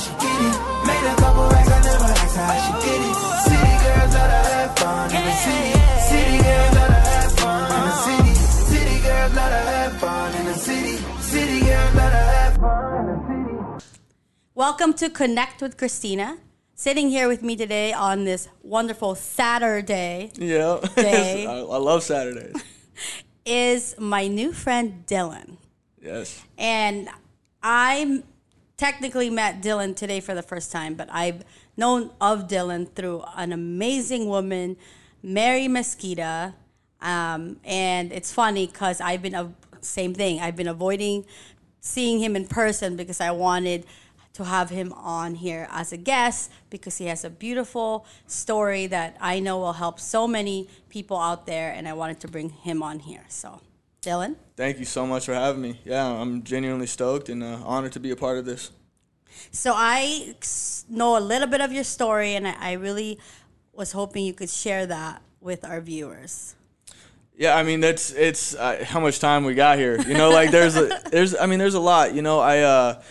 she get it. Made a couple racks, I never asked her how she get it. City girls love to have fun in the city. City girls love to have fun in the city. City girls love to have fun in the city. City girls love to have fun in the city. Welcome to Connect with Christina. Sitting here with me today on this wonderful Saturday Yeah. Day. I, I love Saturdays. is my new friend Dylan. Yes. And I technically met Dylan today for the first time, but I've known of Dylan through an amazing woman, Mary Mesquita. Um, and it's funny because I've been, a same thing, I've been avoiding seeing him in person because I wanted to have him on here as a guest because he has a beautiful story that I know will help so many people out there, and I wanted to bring him on here. So, Dylan. Thank you so much for having me. Yeah, I'm genuinely stoked and uh, honored to be a part of this. So I know a little bit of your story, and I, I really was hoping you could share that with our viewers. Yeah, I mean that's it's uh, how much time we got here. You know, like there's a there's I mean there's a lot. You know, I uh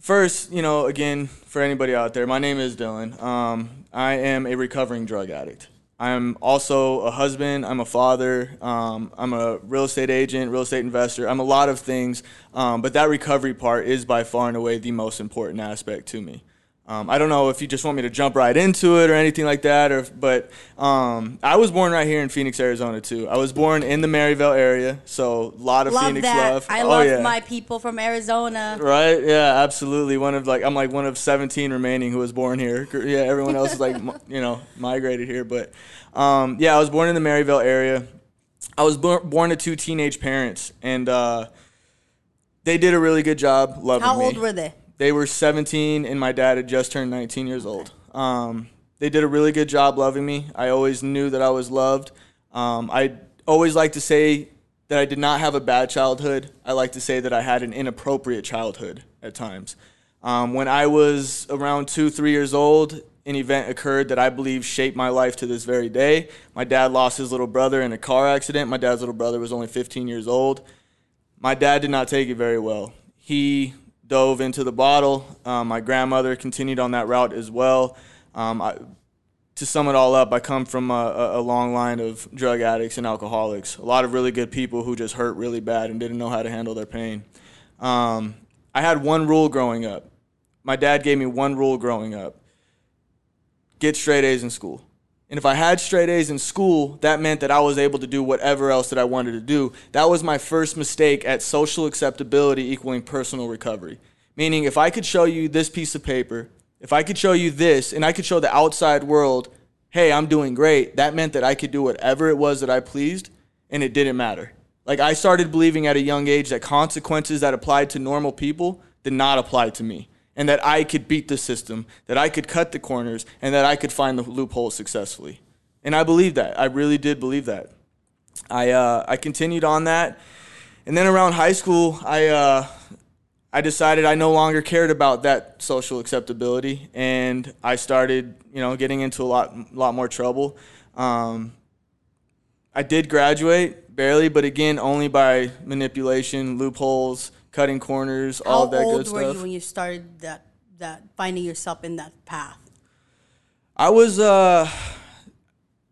first, you know, again for anybody out there, my name is Dylan. Um, I am a recovering drug addict. I'm also a husband. I'm a father. Um, I'm a real estate agent, real estate investor. I'm a lot of things, um, but that recovery part is by far and away the most important aspect to me. Um, I don't know if you just want me to jump right into it or anything like that, or but um, I was born right here in Phoenix, Arizona too. I was born in the Maryvale area, so a lot of Love Phoenix that. love. I Oh, love yeah. my people from Arizona. Right? Yeah, absolutely. One of like I'm like one of 17 remaining who was born here. Yeah, everyone else is like you know migrated here, but um, yeah, I was born in the Maryvale area. I was born to two teenage parents, and uh, they did a really good job loving How me. old were they? They were 17, and my dad had just turned 19 years old. Um, they did a really good job loving me. I always knew that I was loved. Um, I always like to say that I did not have a bad childhood. I like to say that I had an inappropriate childhood at times. Um, when I was around two, three years old, an event occurred that I believe shaped my life to this very day. My dad lost his little brother in a car accident. My dad's little brother was only 15 years old my dad did not take it very well. He dove into the bottle. Um, my grandmother continued on that route as well. Um, I, to sum it all up, I come from a, a- long line of drug addicts and alcoholics. A lot of really good people who just hurt really bad and didn't know how to handle their pain. Um, I had one rule growing up. My dad gave me one rule growing up get straight A's in school. And if I had straight A's in school, that meant that I was able to do whatever else that I wanted to do. That was my first mistake at social acceptability equaling personal recovery. Meaning, if I could show you this piece of paper, if I could show you this, and I could show the outside world, hey, I'm doing great, that meant that I could do whatever it was that I pleased, and it didn't matter. Like, I started believing at a young age that consequences that applied to normal people did not apply to me and that I could beat the system, that I could cut the corners, and that I could find the loopholes successfully. And I believed that. I really did believe that. I uh, I continued on that, and then around high school, I uh, I decided I no longer cared about that social acceptability, and I started you know getting into a lot lot more trouble. Um, I did graduate barely, but again only by manipulation, loopholes, cutting corners, all How of that old good were stuff. you when you started that that finding yourself in that path? I was uh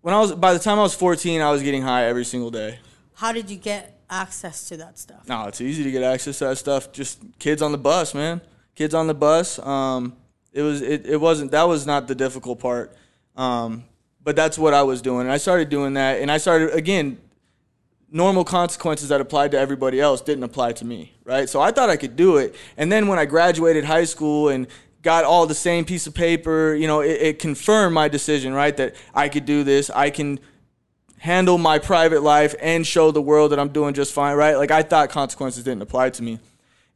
when I was by the time I was 14, I was getting high every single day. How did you get access to that stuff? No, it's easy to get access to that stuff. Just kids on the bus, man. Kids on the bus. Um, it was it, it wasn't that was not the difficult part. Um, but that's what I was doing. And I started doing that and I started again normal consequences that applied to everybody else didn't apply to me, right? So I thought I could do it. And then when I graduated high school and got all the same piece of paper, you know, it, it confirmed my decision, right? That I could do this. I can handle my private life and show the world that I'm doing just fine, right? Like I thought consequences didn't apply to me.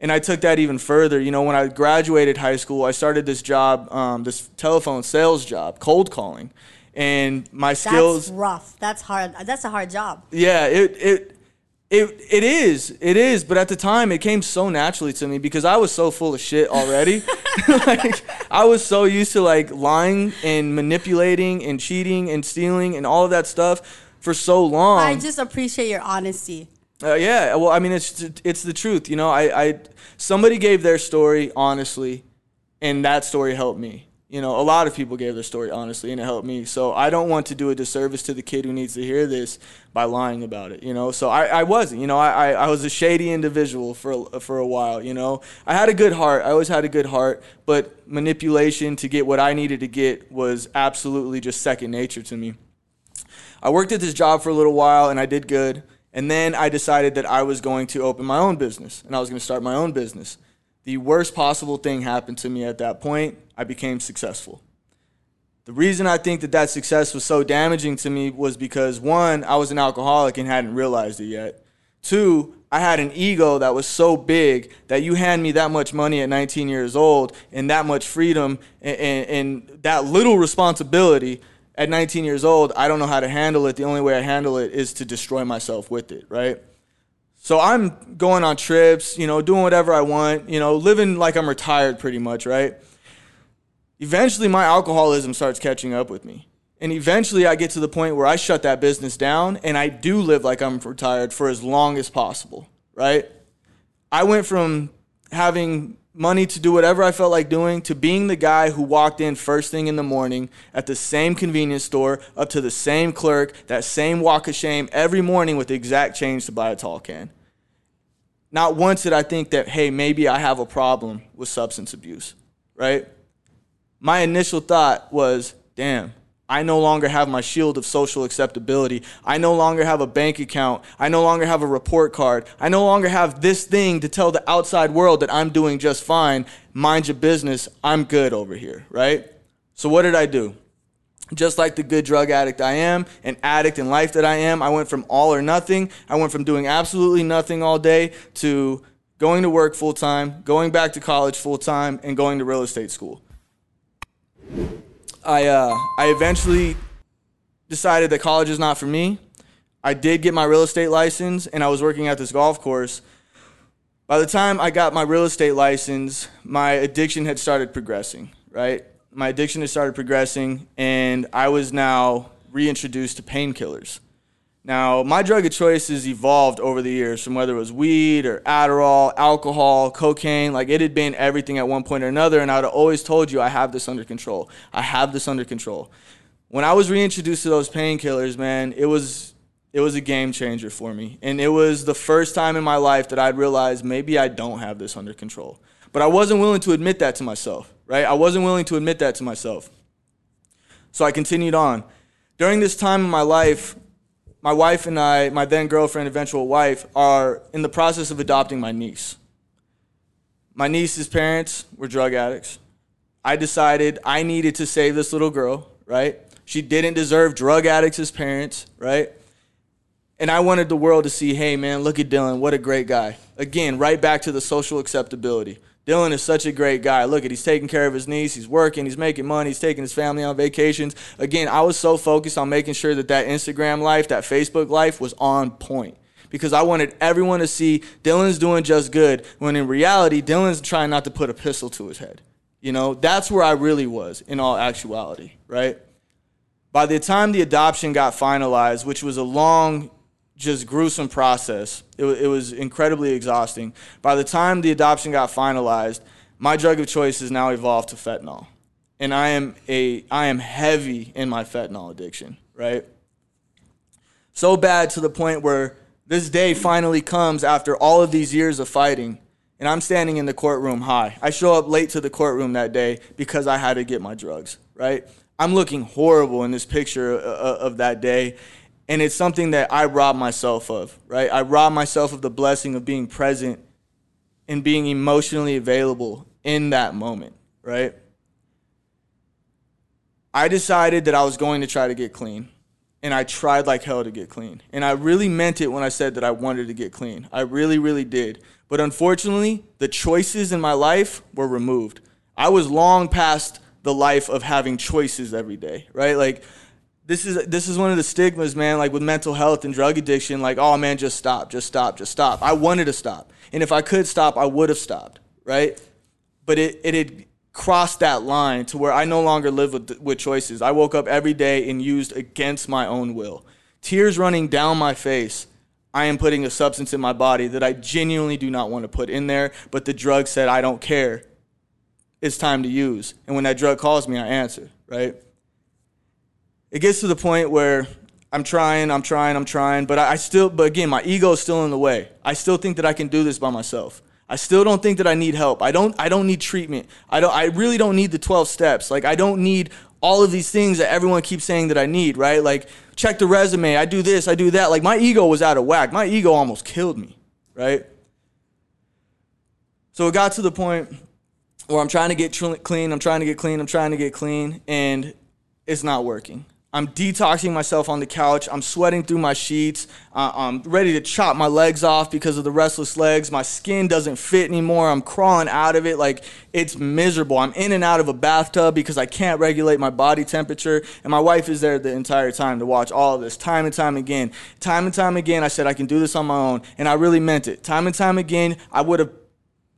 And I took that even further. You know, when I graduated high school, I started this job, um, this telephone sales job, cold calling. And my skills That's rough. That's hard. That's a hard job. yeah, it it it it is. It is, but at the time it came so naturally to me because I was so full of shit already. like I was so used to like lying and manipulating and cheating and stealing and all of that stuff for so long. I just appreciate your honesty. Uh, yeah, well, I mean, it's it's the truth, you know. I, I somebody gave their story honestly, and that story helped me. You know, a lot of people gave their story honestly, and it helped me. So I don't want to do a disservice to the kid who needs to hear this by lying about it. You know, so I, I wasn't. You know, I, I, was a shady individual for for a while. You know, I had a good heart. I always had a good heart, but manipulation to get what I needed to get was absolutely just second nature to me. I worked at this job for a little while, and I did good. And then I decided that I was going to open my own business, and I was going to start my own business. The worst possible thing happened to me at that point. I became successful. The reason I think that that success was so damaging to me was because one, I was an alcoholic and hadn't realized it yet. Two, I had an ego that was so big that you hand me that much money at 19 years old and that much freedom and, and, and that little responsibility at 19 years old, I don't know how to handle it. The only way I handle it is to destroy myself with it, right? So I'm going on trips, you know, doing whatever I want, you know, living like I'm retired pretty much, right? Eventually, my alcoholism starts catching up with me. And eventually, I get to the point where I shut that business down and I do live like I'm retired for as long as possible, right? I went from having money to do whatever I felt like doing to being the guy who walked in first thing in the morning at the same convenience store up to the same clerk, that same walk of shame every morning with the exact change to buy a tall can. Not once did I think that, hey, maybe I have a problem with substance abuse, right? My initial thought was, damn, I no longer have my shield of social acceptability. I no longer have a bank account. I no longer have a report card. I no longer have this thing to tell the outside world that I'm doing just fine. Mind your business. I'm good over here, right? So, what did I do? Just like the good drug addict I am, an addict in life that I am, I went from all or nothing. I went from doing absolutely nothing all day to going to work full time, going back to college full time, and going to real estate school. I uh, I eventually decided that college is not for me. I did get my real estate license, and I was working at this golf course. By the time I got my real estate license, my addiction had started progressing. Right, my addiction had started progressing, and I was now reintroduced to painkillers. Now, my drug of choice has evolved over the years from whether it was weed or Adderall, alcohol, cocaine. Like it had been everything at one point or another. And I'd always told you, I have this under control. I have this under control. When I was reintroduced to those painkillers, man, it was it was a game changer for me. And it was the first time in my life that I'd realized maybe I don't have this under control. But I wasn't willing to admit that to myself, right? I wasn't willing to admit that to myself. So I continued on. During this time in my life, my wife and I, my then girlfriend, eventual wife, are in the process of adopting my niece. My niece's parents were drug addicts. I decided I needed to save this little girl, right? She didn't deserve drug addicts as parents, right? And I wanted the world to see, hey man, look at Dylan, what a great guy. Again, right back to the social acceptability. Dylan is such a great guy. Look at he's taking care of his niece. He's working. He's making money. He's taking his family on vacations. Again, I was so focused on making sure that that Instagram life, that Facebook life was on point because I wanted everyone to see Dylan's doing just good when in reality, Dylan's trying not to put a pistol to his head. You know, that's where I really was in all actuality, right? By the time the adoption got finalized, which was a long just gruesome process. It, it was incredibly exhausting. By the time the adoption got finalized, my drug of choice has now evolved to fentanyl. And I am a I am heavy in my fentanyl addiction, right? So bad to the point where this day finally comes after all of these years of fighting and I'm standing in the courtroom high. I show up late to the courtroom that day because I had to get my drugs, right? I'm looking horrible in this picture uh, uh, of that day and it's something that I rob myself of, right? I rob myself of the blessing of being present and being emotionally available in that moment, right? I decided that I was going to try to get clean. And I tried like hell to get clean. And I really meant it when I said that I wanted to get clean. I really, really did. But unfortunately, the choices in my life were removed. I was long past the life of having choices every day, right? Like, this is this is one of the stigmas, man. Like with mental health and drug addiction, like oh man, just stop, just stop, just stop. I wanted to stop, and if I could stop, I would have stopped, right? But it it had crossed that line to where I no longer live with with choices. I woke up every day and used against my own will, tears running down my face. I am putting a substance in my body that I genuinely do not want to put in there, but the drug said I don't care. it's time to use. And when that drug calls me, I answer, right? It gets to the point where I'm trying, I'm trying, I'm trying, but I, I still, but again, my ego is still in the way. I still think that I can do this by myself. I still don't think that I need help. I don't I don't need treatment. I don't I really don't need the 12 steps. Like I don't need all of these things that everyone keeps saying that I need, right? Like check the resume, I do this, I do that. Like my ego was out of whack. My ego almost killed me, right? So it got to the point where I'm trying to get tr- clean, I'm trying to get clean, I'm trying to get clean, and it's not working. I'm detoxing myself on the couch. I'm sweating through my sheets. Uh, I'm ready to chop my legs off because of the restless legs. My skin doesn't fit anymore. I'm crawling out of it like it's miserable. I'm in and out of a bathtub because I can't regulate my body temperature. And my wife is there the entire time to watch all of this, time and time again. Time and time again, I said I can do this on my own. And I really meant it. Time and time again, I would have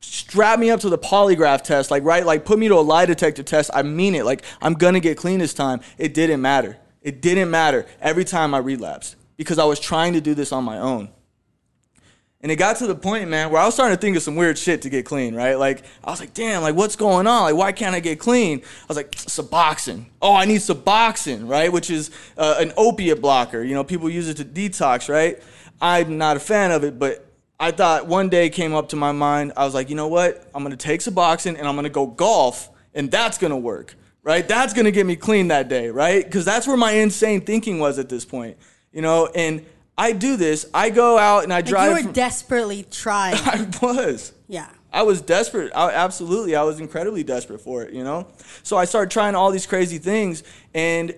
strap me up to the polygraph test, like right, like put me to a lie detector test. I mean it. Like I'm gonna get clean this time. It didn't matter. It didn't matter every time I relapsed because I was trying to do this on my own. And it got to the point, man, where I was starting to think of some weird shit to get clean, right? Like, I was like, damn, like, what's going on? Like, why can't I get clean? I was like, Suboxone. Oh, I need Suboxone, right? Which is uh, an opiate blocker. You know, people use it to detox, right? I'm not a fan of it, but I thought one day came up to my mind. I was like, you know what? I'm gonna take Suboxone and I'm gonna go golf, and that's gonna work, right? That's gonna get me clean that day, right? Because that's where my insane thinking was at this point, you know. And I do this. I go out and I Like drive. you were from- desperately trying. I was. yeah. I was desperate. I, absolutely, I was incredibly desperate for it. You know, so I started trying all these crazy things, and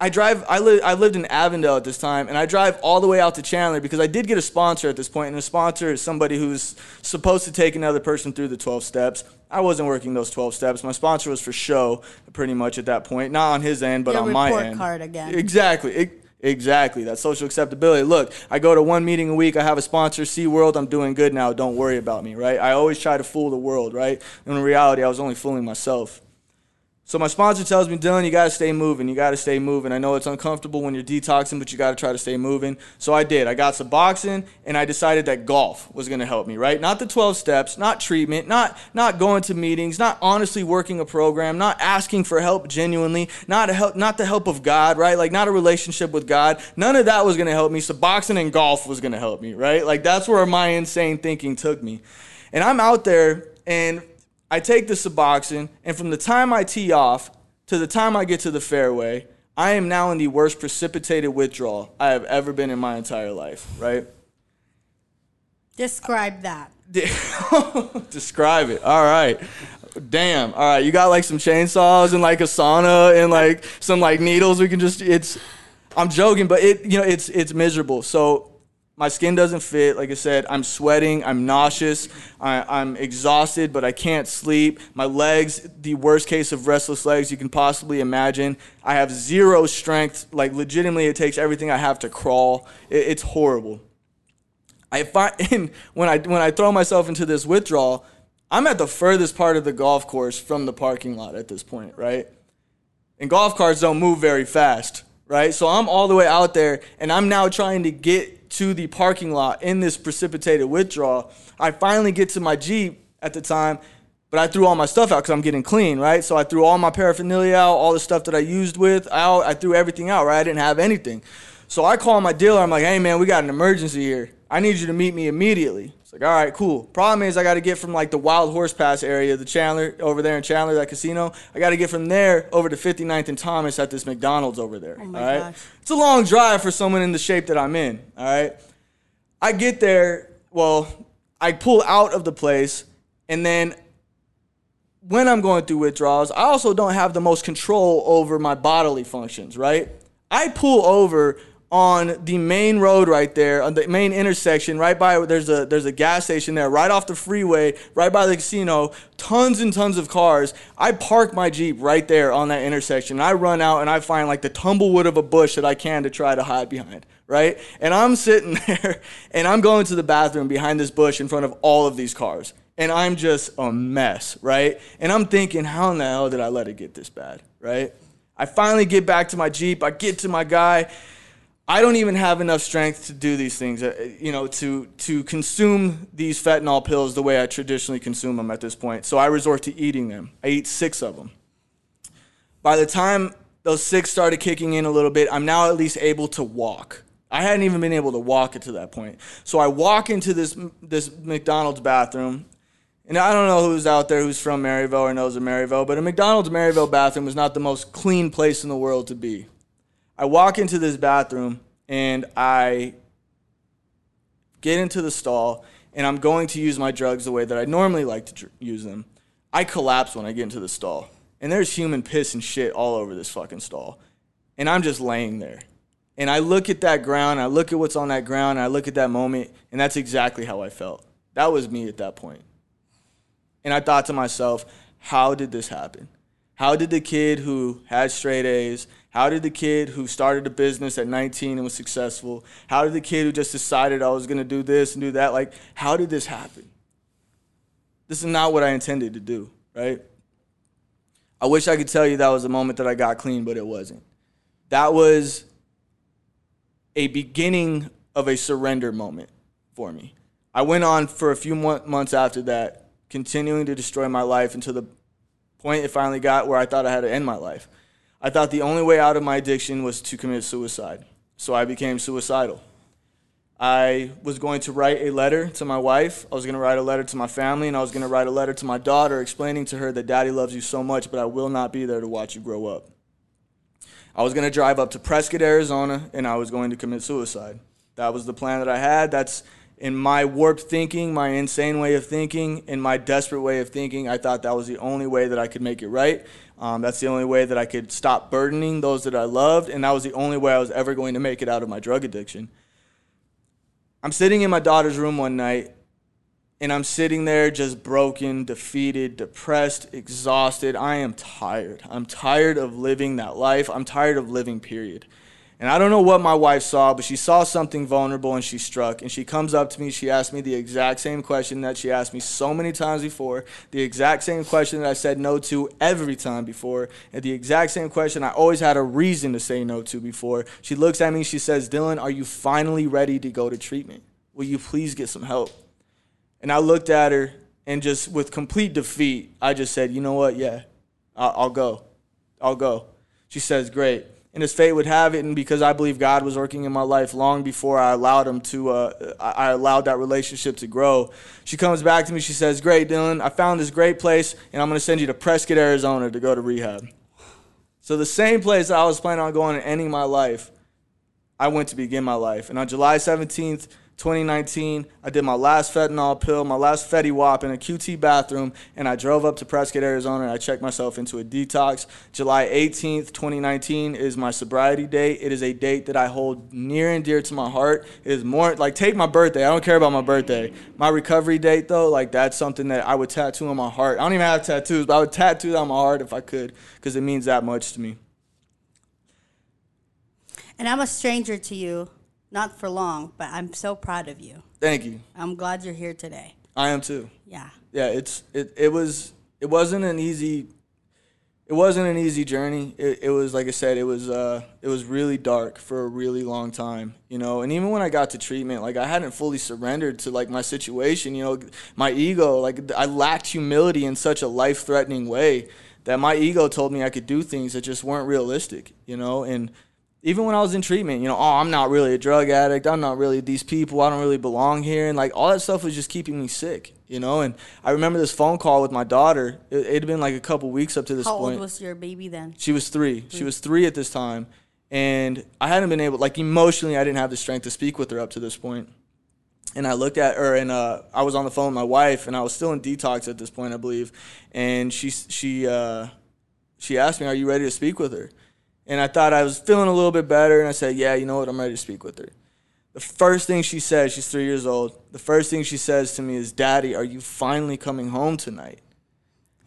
I drive. I live. I lived in Avondale at this time, and I drive all the way out to Chandler because I did get a sponsor at this point, and the sponsor is somebody who's supposed to take another person through the 12 steps. I wasn't working those 12 steps. My sponsor was for show, pretty much at that point, not on his end, but Your on my report end. card again. Exactly. It- Exactly. That social acceptability. Look, I go to one meeting a week. I have a sponsor, SeaWorld. I'm doing good now. Don't worry about me, right? I always try to fool the world, right? In reality, I was only fooling myself. So my sponsor tells me, Dylan, you got to stay moving. You got to stay moving. I know it's uncomfortable when you're detoxing, but you got to try to stay moving. So I did. I got Suboxone, and I decided that golf was to help me, right? Not the 12 steps, not treatment, not not going to meetings, not honestly working a program, not asking for help genuinely, not a help, not the help of God, right? Like not a relationship with God. None of that was to help me. Suboxone and golf was to help me, right? Like that's where my insane thinking took me. And I'm out there and I take the Suboxone, and from the time I tee off to the time I get to the fairway, I am now in the worst precipitated withdrawal I have ever been in my entire life, right? Describe that. Describe it. All right. Damn. All right. You got like some chainsaws and like a sauna and like some like needles. We can just. It's. I'm joking, but it. You know, it's it's miserable. So my skin doesn't fit. Like I said, I'm sweating. I'm nauseous. I, I'm exhausted, but I can't sleep. My legs, the worst case of restless legs you can possibly imagine. I have zero strength. Like legitimately, it takes everything I have to crawl. It, it's horrible. I find when I when I throw myself into this withdrawal, I'm at the furthest part of the golf course from the parking lot at this point, right? And golf carts don't move very fast, right? So I'm all the way out there and I'm now trying to get to the parking lot in this precipitated withdrawal. I finally get to my Jeep at the time, but I threw all my stuff out because I'm getting clean, right? So I threw all my paraphernalia out, all the stuff that I used with out. I threw everything out, right? I didn't have anything. So I call my dealer. I'm like, hey, man, we got an emergency here. I need you to meet me immediately. It's like, all right, cool. Problem is, I got to get from like the Wild Horse Pass area, the Chandler, over there in Chandler, that casino. I got to get from there over to 59th and Thomas at this McDonald's over there. Oh my all right? gosh. It's a long drive for someone in the shape that I'm in. All right. I get there. Well, I pull out of the place, and then when I'm going through withdrawals, I also don't have the most control over my bodily functions, right? I pull over on the main road right there, on the main intersection, right by there's a there's a gas station there, right off the freeway, right by the casino, tons and tons of cars. I park my Jeep right there on that intersection. I run out and I find like the tumblewood of a bush that I can to try to hide behind, right? And I'm sitting there and I'm going to the bathroom behind this bush in front of all of these cars and I'm just a mess, right? And I'm thinking, how in the hell did I let it get this bad, right? I finally get back to my Jeep. I get to my guy. I don't even have enough strength to do these things, uh, you know, to to consume these fentanyl pills the way I traditionally consume them at this point. So I resort to eating them. I eat six of them. By the time those six started kicking in a little bit, I'm now at least able to walk. I hadn't even been able to walk it to that point. So I walk into this this McDonald's bathroom, and I don't know who's out there who's from Maryvale or knows of Maryvale, but a McDonald's Maryvale bathroom is not the most clean place in the world to be. I walk into this bathroom and I get into the stall and I'm going to use my drugs the way that I normally like to use them. I collapse when I get into the stall. And there's human piss and shit all over this fucking stall. And I'm just laying there. And I look at that ground, I look at what's on that ground, I look at that moment, and that's exactly how I felt. That was me at that point. And I thought to myself, how did this happen? How did the kid who had straight A's, how did the kid who started a business at 19 and was successful, how did the kid who just decided I was going to do this and do that, like, how did this happen? This is not what I intended to do, right? I wish I could tell you that was the moment that I got clean, but it wasn't. That was a beginning of a surrender moment for me. I went on for a few months after that, continuing to destroy my life until the point it finally got where I thought I had to end my life. I thought the only way out of my addiction was to commit suicide. So I became suicidal. I was going to write a letter to my wife. I was going to write a letter to my family, and I was going to write a letter to my daughter explaining to her that daddy loves you so much, but I will not be there to watch you grow up. I was going to drive up to Prescott, Arizona, and I was going to commit suicide. That was the plan that I had. That's in my warped thinking, my insane way of thinking, in my desperate way of thinking. I thought that was the only way that I could make it right. Um, that's the only way that I could stop burdening those that I loved, and that was the only way I was ever going to make it out of my drug addiction. I'm sitting in my daughter's room one night, and I'm sitting there just broken, defeated, depressed, exhausted. I am tired. I'm tired of living that life. I'm tired of living, period. And I don't know what my wife saw, but she saw something vulnerable and she struck. And she comes up to me, she asked me the exact same question that she asked me so many times before, the exact same question that I said no to every time before, and the exact same question I always had a reason to say no to before. She looks at me, she says, Dylan, are you finally ready to go to treatment? Will you please get some help? And I looked at her and just with complete defeat, I just said, you know what? Yeah, I'll, I'll go. I'll go. She says, great and as fate would have it, and because I believe God was working in my life long before I allowed him to, uh, I allowed that relationship to grow. She comes back to me. She says, "Great, Dylan, I found this great place, and I'm going to send you to Prescott, Arizona, to go to rehab." So the same place I was planning on going and ending my life, I went to begin my life. And on July 17th, 2019, I did my last fentanyl pill, my last Fetty Wap in a QT bathroom, and I drove up to Prescott, Arizona, and I checked myself into a detox. July 18th, 2019 is my sobriety date. It is a date that I hold near and dear to my heart. It is more like take my birthday. I don't care about my birthday. My recovery date, though, like that's something that I would tattoo on my heart. I don't even have tattoos, but I would tattoo that on my heart if I could, because it means that much to me. And I'm a stranger to you not for long, but I'm so proud of you. Thank you. I'm glad you're here today. I am too. Yeah. Yeah, it's it, it was it wasn't an easy it wasn't an easy journey. It, it was like I said, it was uh it was really dark for a really long time, you know. And even when I got to treatment, like I hadn't fully surrendered to like my situation, you know, my ego, like I lacked humility in such a life-threatening way that my ego told me I could do things that just weren't realistic, you know, and even when I was in treatment, you know, oh, I'm not really a drug addict. I'm not really these people. I don't really belong here. And like all that stuff was just keeping me sick, you know. And I remember this phone call with my daughter. It had been like a couple weeks up to this How point. How old was your baby then? She was three. three. She was three at this time. And I hadn't been able, like emotionally, I didn't have the strength to speak with her up to this point. And I looked at her, and uh, I was on the phone with my wife, and I was still in detox at this point, I believe. And she she uh, she asked me, "Are you ready to speak with her?" And I thought I was feeling a little bit better, and I said, Yeah, you know what? I'm ready to speak with her. The first thing she says, she's three years old, the first thing she says to me is, Daddy, are you finally coming home tonight?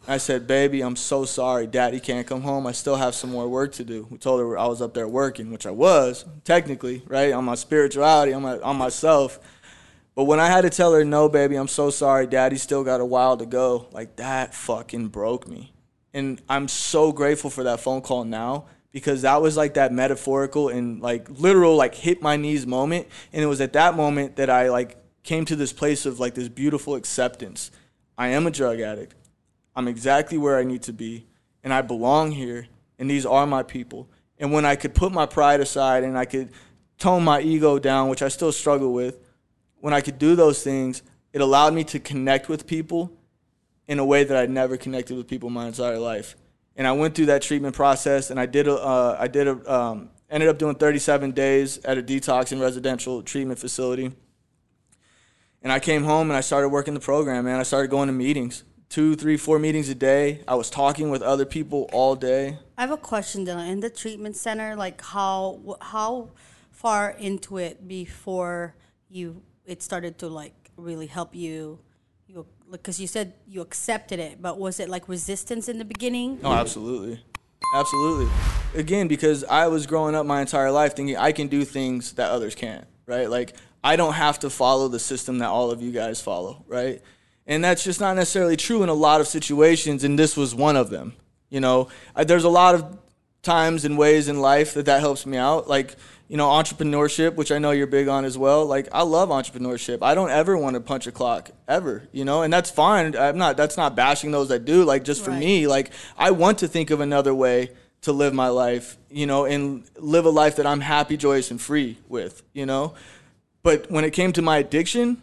I said, Baby, I'm so sorry. Daddy can't come home. I still have some more work to do. We told her I was up there working, which I was, technically, right? On my spirituality, on, my, on myself. But when I had to tell her, No, baby, I'm so sorry. Daddy still got a while to go, like that fucking broke me. And I'm so grateful for that phone call now because that was like that metaphorical and like literal like hit my knees moment and it was at that moment that I like came to this place of like this beautiful acceptance. I am a drug addict. I'm exactly where I need to be and I belong here and these are my people. And when I could put my pride aside and I could tone my ego down, which I still struggle with, when I could do those things, it allowed me to connect with people in a way that I'd never connected with people my entire life. And I went through that treatment process, and I did a, uh, I did a, um, ended up doing 37 days at a detox and residential treatment facility. And I came home and I started working the program, man. I started going to meetings, two, three, four meetings a day. I was talking with other people all day. I have a question, Dylan. In the treatment center, like how how far into it before you it started to like really help you? Because you said you accepted it, but was it like resistance in the beginning? Oh, absolutely. Absolutely. Again, because I was growing up my entire life thinking I can do things that others can't, right? Like, I don't have to follow the system that all of you guys follow, right? And that's just not necessarily true in a lot of situations, and this was one of them. You know, I, there's a lot of times and ways in life that that helps me out. Like, you know, entrepreneurship, which I know you're big on as well. Like, I love entrepreneurship. I don't ever want to punch a clock ever, you know, and that's fine. I'm not, that's not bashing those that do. Like, just for Right. me, like, I want to think of another way to live my life, you know, and live a life that I'm happy, joyous, and free with, you know. But when it came to my addiction,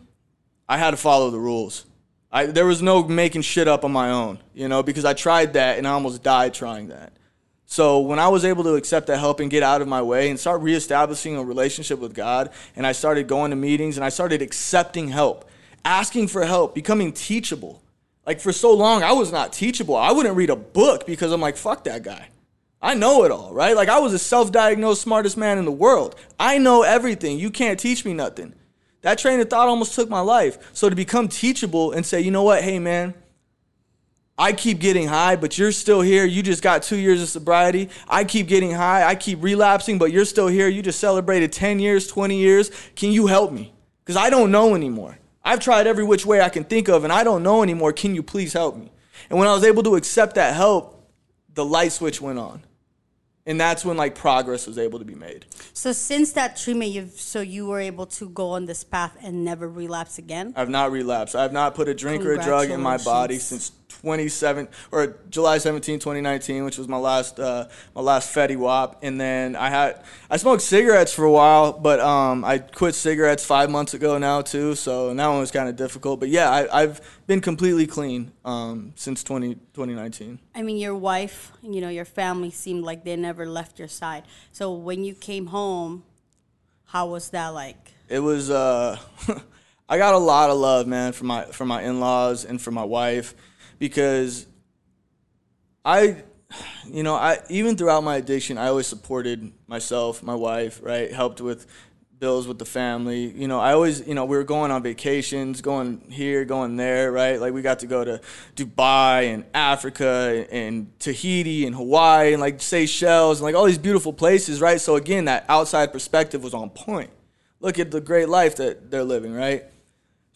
I had to follow the rules. I, there was no making shit up on my own, you know, because I tried that and I almost died trying that. So when I was able to accept that help and get out of my way and start reestablishing a relationship with God, and I started going to meetings and I started accepting help, asking for help, becoming teachable. Like for so long, I was not teachable. I wouldn't read a book because I'm like, fuck that guy. I know it all, right? Like I was a self-diagnosed smartest man in the world. I know everything. You can't teach me nothing. That train of thought almost took my life. So to become teachable and say, you know what, hey man, I keep getting high, but you're still here. You just got two years of sobriety. I keep getting high. I keep relapsing, but you're still here. You just celebrated 10 years, 20 years. Can you help me? Because I don't know anymore. I've tried every which way I can think of, and I don't know anymore. Can you please help me? And when I was able to accept that help, the light switch went on. And that's when like progress was able to be made. So since that treatment, you've so you were able to go on this path and never relapse again. I've not relapsed. I've not put a drink or a drug in my body since 27 or July 17, 2019, which was my last uh, my last Fetty Wap. And then I had I smoked cigarettes for a while, but um, I quit cigarettes five months ago now too. So that one was kind of difficult. But yeah, I, I've been completely clean um, since 20, 2019. I mean, your wife, you know, your family seemed like they never left your side. So when you came home, how was that like? it was uh I got a lot of love, man, from my from my in-laws and from my wife because I you know, I even throughout my addiction, I always supported myself, my wife, right? Helped with bills with the family. You know, I always, you know, we were going on vacations, going here, going there, right? Like we got to go to Dubai and Africa and Tahiti and Hawaii and like Seychelles and like all these beautiful places, right? So again, that outside perspective was on point. Look at the great life that they're living, right?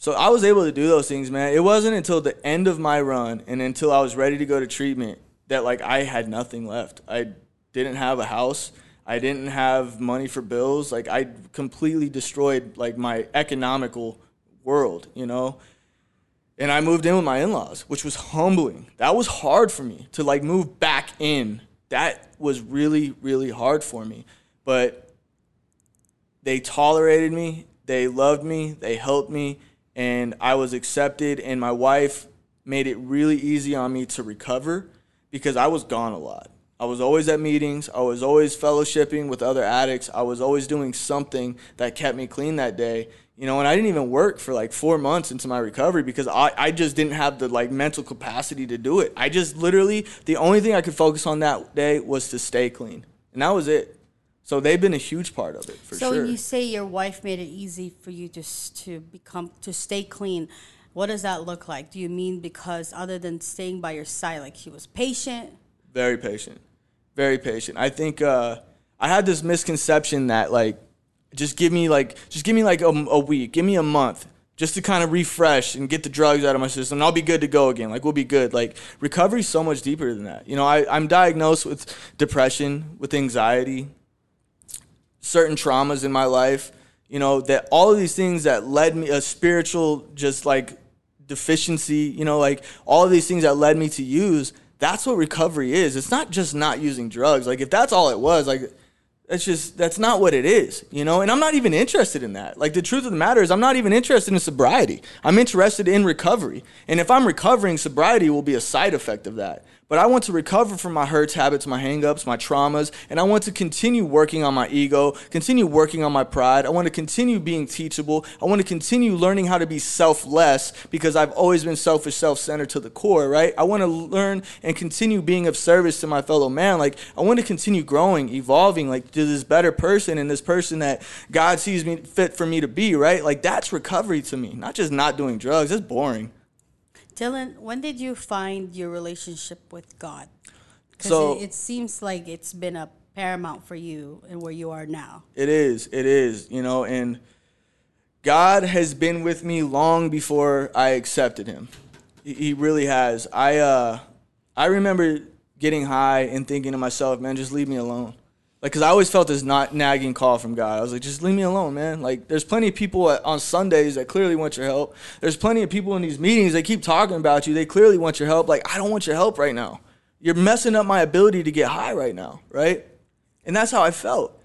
So I was able to do those things, man. It wasn't until the end of my run and until I was ready to go to treatment that like I had nothing left. I didn't have a house. I didn't have money for bills. Like I completely destroyed like my economical world, you know? And I moved in with my in-laws, which was humbling. That was hard for me to like move back in. That was really really hard for me. But they tolerated me, they loved me, they helped me, and I was accepted. And my wife made it really easy on me to recover because I was gone a lot. I was always at meetings, I was always fellowshipping with other addicts, I was always doing something that kept me clean that day. You know, and I didn't even work for like four months into my recovery because I, I just didn't have the like mental capacity to do it. I just literally the only thing I could focus on that day was to stay clean. And that was it. So they've been a huge part of it for sure. so sure. when you say your wife made it easy for you just to become to stay clean, what does that look like? Do you mean because other than staying by your side, like she was patient? very patient very patient i think uh, i had this misconception that like just give me like just give me like a, a week give me a month just to kind of refresh and get the drugs out of my system. And I'll be good to go again. Like we'll be good. Like recovery's so much deeper than that. You know, I, I'm diagnosed with depression, with anxiety, certain traumas in my life. You know that all of these things that led me a spiritual just like deficiency. You know, like all of these things that led me to use. That's what recovery is. It's not just not using drugs. Like if that's all it was, like that's just that's not what it is, you know. And I'm not even interested in that. Like the truth of the matter is, I'm not even interested in sobriety. I'm interested in recovery. And if I'm recovering, sobriety will be a side effect of that. But I want to recover from my hurts, habits, my hangups, my traumas, and I want to continue working on my ego, continue working on my pride. I want to continue being teachable. I want to continue learning how to be selfless because I've always been selfish, self-centered to the core, right? I want to learn and continue being of service to my fellow man. Like I want to continue growing, evolving, like to this better person and this person that God sees me fit for me to be, right? Like that's recovery to me, not just not doing drugs. That's boring. Dylan, when did you find your relationship with God? Because So- it, it seems like it's been a paramount for you and where you are now. It is. It is. You know, and God has been with me long before I accepted Him. He- He really has. I uh, I remember getting high and thinking to myself, man, just leave me alone. Like, cause I always felt this not nagging call from God. I was like, just leave me alone, man. Like, there's plenty of people at, on Sundays that clearly want your help. There's plenty of people in these meetings that keep talking about you. They clearly want your help. Like, I don't want your help right now. You're messing up my ability to get high right now, right? And that's how I felt.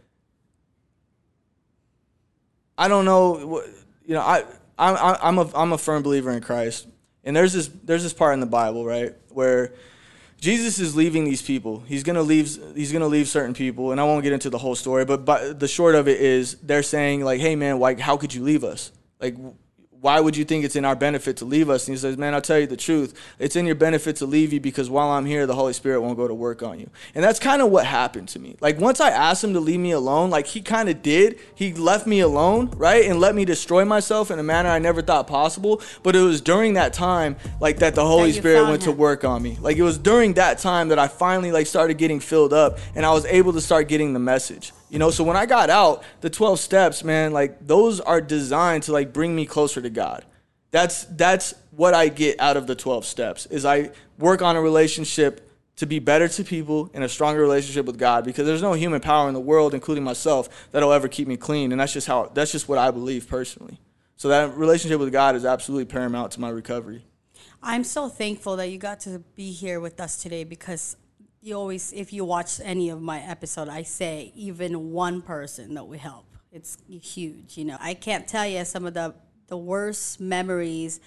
I don't know, you know, I I'm I'm a I'm a firm believer in Christ, and there's this there's this part in the Bible, right, where Jesus is leaving these people. He's gonna leave he's gonna leave certain people, and I won't get into the whole story, but, the short of it is they're saying like, hey man, like how could you leave us? Like why would you think it's in our benefit to leave us? And he says, Man, I'll tell you the truth. It's in your benefit to leave you because while I'm here, the Holy Spirit won't go to work on you. And that's kind of what happened to me. Like, once I asked him to leave me alone, like, he kind of did. He left me alone, right? And let me destroy myself in a manner I never thought possible. But it was during that time, like, that the Holy you Spirit went to work on me. Like, it was during that time that I finally, like, started getting filled up and I was able to start getting the message. You know, so when I got out, the 12 steps, man, like, those are designed to, like, bring me closer to God that's that's what I get out of the 12 steps is I work on a relationship to be better to people in a stronger relationship with God because there's no human power in the world including myself that'll ever keep me clean and that's just how that's just what I believe personally. So that relationship with God is absolutely paramount to my recovery. I'm so thankful that you got to be here with us today because you always, if you watch any of my episode, I say even one person that we help. It's huge, you know. I can't tell you some of the the worst memories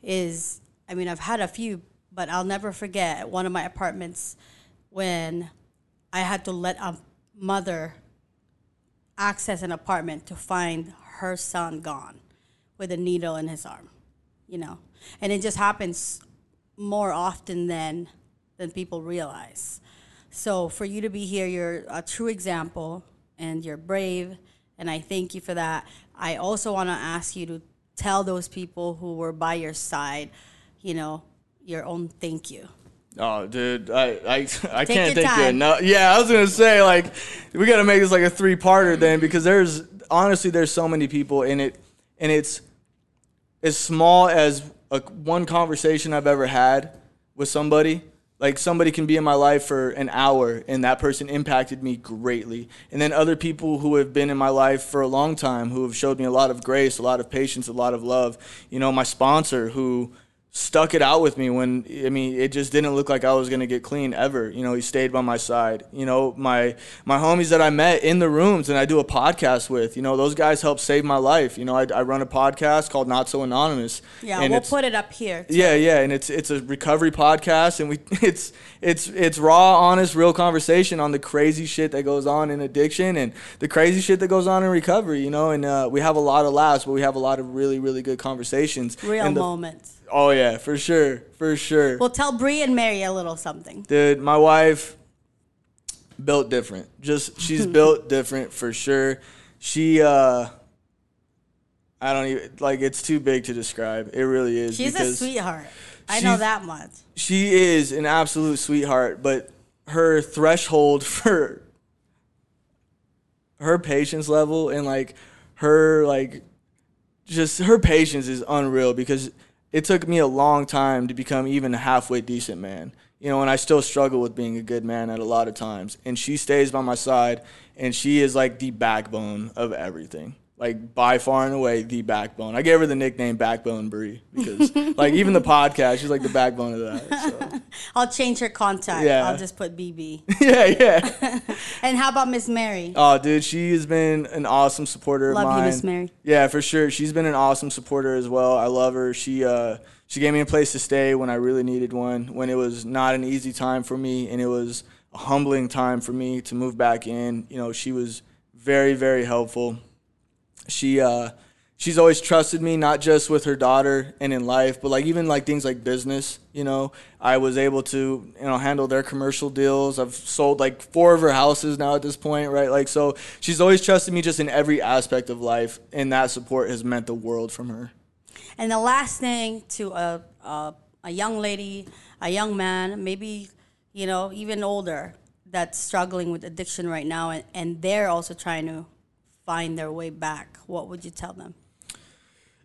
is. I mean, I've had a few, but I'll never forget one of my apartments when I had to let a mother access an apartment to find her son gone with a needle in his arm you know and it just happens more often than than people realize so for you to be here you're a true example and you're brave and i thank you for that i also want to ask you to tell those people who were by your side you know your own thank you Oh, dude, I I, I can't thank you enough. Yeah, I was gonna say like we gotta make this like a three parter then because there's honestly there's so many people in it and it's as small as a, one conversation I've ever had with somebody. Like somebody can be in my life for an hour and that person impacted me greatly. And then other people who have been in my life for a long time who have showed me a lot of grace, a lot of patience, a lot of love. You know, my sponsor who stuck it out with me when I mean it just didn't look like I was gonna get clean ever. You know, he stayed by my side. You know, my my homies that I met in the rooms and I do a podcast with. You know, those guys helped save my life. You know, I, I run a podcast called Not So Anonymous. yeah and we'll put it up here too. yeah, yeah, and it's it's a recovery podcast, and we it's it's it's raw, honest, real conversation on the crazy shit that goes on in addiction and the crazy shit that goes on in recovery. You know, and uh, we have a lot of laughs, but we have a lot of really really good conversations. real And the- moments Oh yeah, for sure, for sure. well tell Bree and Mary a little something Dude, my wife built different. Just she's built different for sure. She uh I don't even like it's too big to describe. It really is. she's a sweetheart I know that much she is an absolute sweetheart, but her threshold for her patience level and like her like just her patience is unreal because it took me a long time to become even a halfway decent man. You know, and I still struggle with being a good man at a lot of times. And she stays by my side, and she is like the backbone of everything like by far and away the backbone. I gave her the nickname Backbone Brie because like even the podcast, she's like the backbone of that. So. I'll change her contact. Yeah. I'll just put BB. yeah, yeah. and how about Miss Mary? Oh, dude, she has been an awesome supporter Love of mine. Love you. Miss Mary. Yeah, for sure. She's been an awesome supporter as well. I love her. She uh she gave me a place to stay when I really needed one, when it was not an easy time for me and it was a humbling time for me to move back in. You know, she was very very helpful she uh she's always trusted me not just with her daughter and in life but like even like things like business you know. I was able to you know handle their commercial deals. I've sold like four of her houses now at this point right? Like so she's always trusted me just in every aspect of life and that support has meant the world from her. And the last thing to a, a, a young lady, a young man, maybe, you know, even older, that's struggling with addiction right now, and, and they're also trying to find their way back, what would you tell them?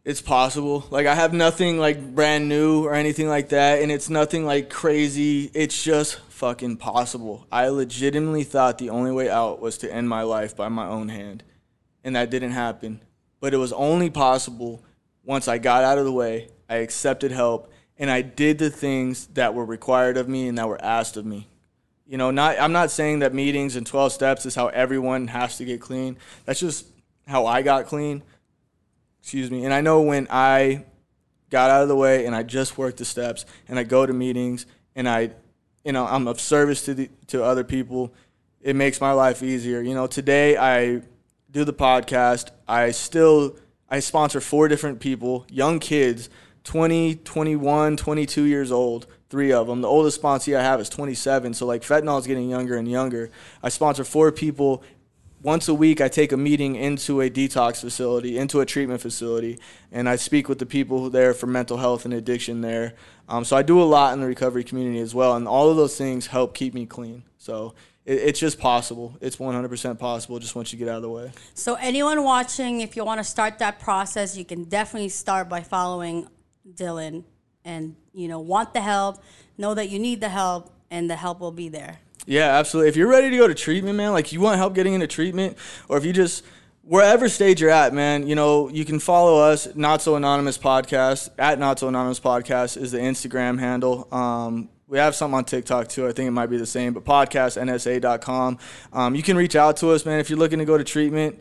it's possible. Like I have nothing like brand new or anything like that, and it's nothing like crazy. It's just fucking possible. I legitimately thought the only way out was to end my life by my own hand, and that didn't happen. But it was only possible once I got out of the way, I accepted help, and I did the things that were required of me and that were asked of me. You know, not I'm not saying that meetings and 12 steps is how everyone has to get clean. That's just how I got clean excuse me. And I know when I got out of the way and I just worked the steps and I go to meetings and I, you know, I'm of service to the to other people, it makes my life easier. You know, today I do the podcast. I still I sponsor four different people, young kids, 20, 21, 22 years old, three of them. The oldest sponsee I have is 27, so like fentanyl is getting younger and younger. I sponsor four people once a week I take a meeting into a detox facility, into a treatment facility, and I speak with the people there for mental health and addiction there. Um, so I do a lot in the recovery community as well, and all of those things help keep me clean. So it, it's just possible. It's 100% possible just once you get out of the way. So, anyone watching, if you want to start that process, you can definitely start by following Dylan and, you know, want the help, know that you need the help, and the help will be there. Yeah, absolutely. If you're ready to go to treatment, man, like you want help getting into treatment, or if you just wherever stage you're at, man, you know, you can follow us, Not So Anonymous Podcast, at Not So Anonymous Podcast is the Instagram handle. Um, we have something on TikTok too. I think it might be the same, but podcastnsa.com. Um, you can reach out to us, man, if you're looking to go to treatment.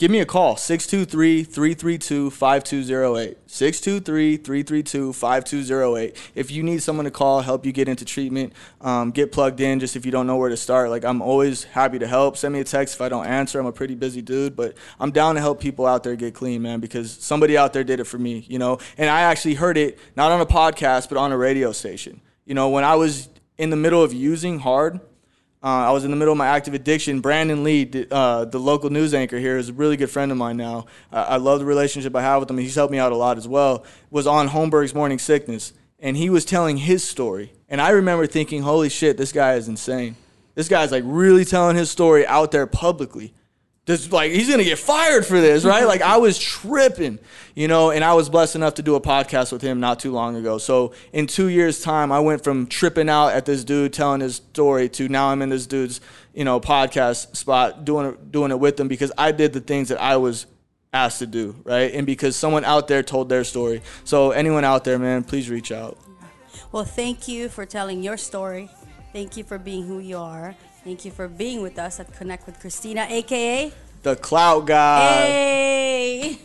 Give me a call, 623 332 5208. 623 332 5208. If you need someone to call, help you get into treatment, um, get plugged in just if you don't know where to start. Like, I'm always happy to help. Send me a text if I don't answer. I'm a pretty busy dude, but I'm down to help people out there get clean, man, because somebody out there did it for me, you know? And I actually heard it not on a podcast, but on a radio station. You know, when I was in the middle of using hard, uh, I was in the middle of my active addiction. Brandon Lee, uh, the local news anchor here, is a really good friend of mine now. Uh, I love the relationship I have with him. He's helped me out a lot as well. Was on Holmberg's Morning Sickness, and he was telling his story. And I remember thinking, "Holy shit, this guy is insane. This guy's like really telling his story out there publicly." Just like he's gonna get fired for this, right? like I was tripping, you know, and I was blessed enough to do a podcast with him not too long ago. So in two years' time, I went from tripping out at this dude telling his story to now I'm in this dude's, you know, podcast spot doing doing it with him because I did the things that I was asked to do, right? And because someone out there told their story. So anyone out there, man, please reach out. Well, thank you for telling your story. Thank you for being who you are. Thank you for being with us at Connect with Christina, aka The Cloud Guy. Hey!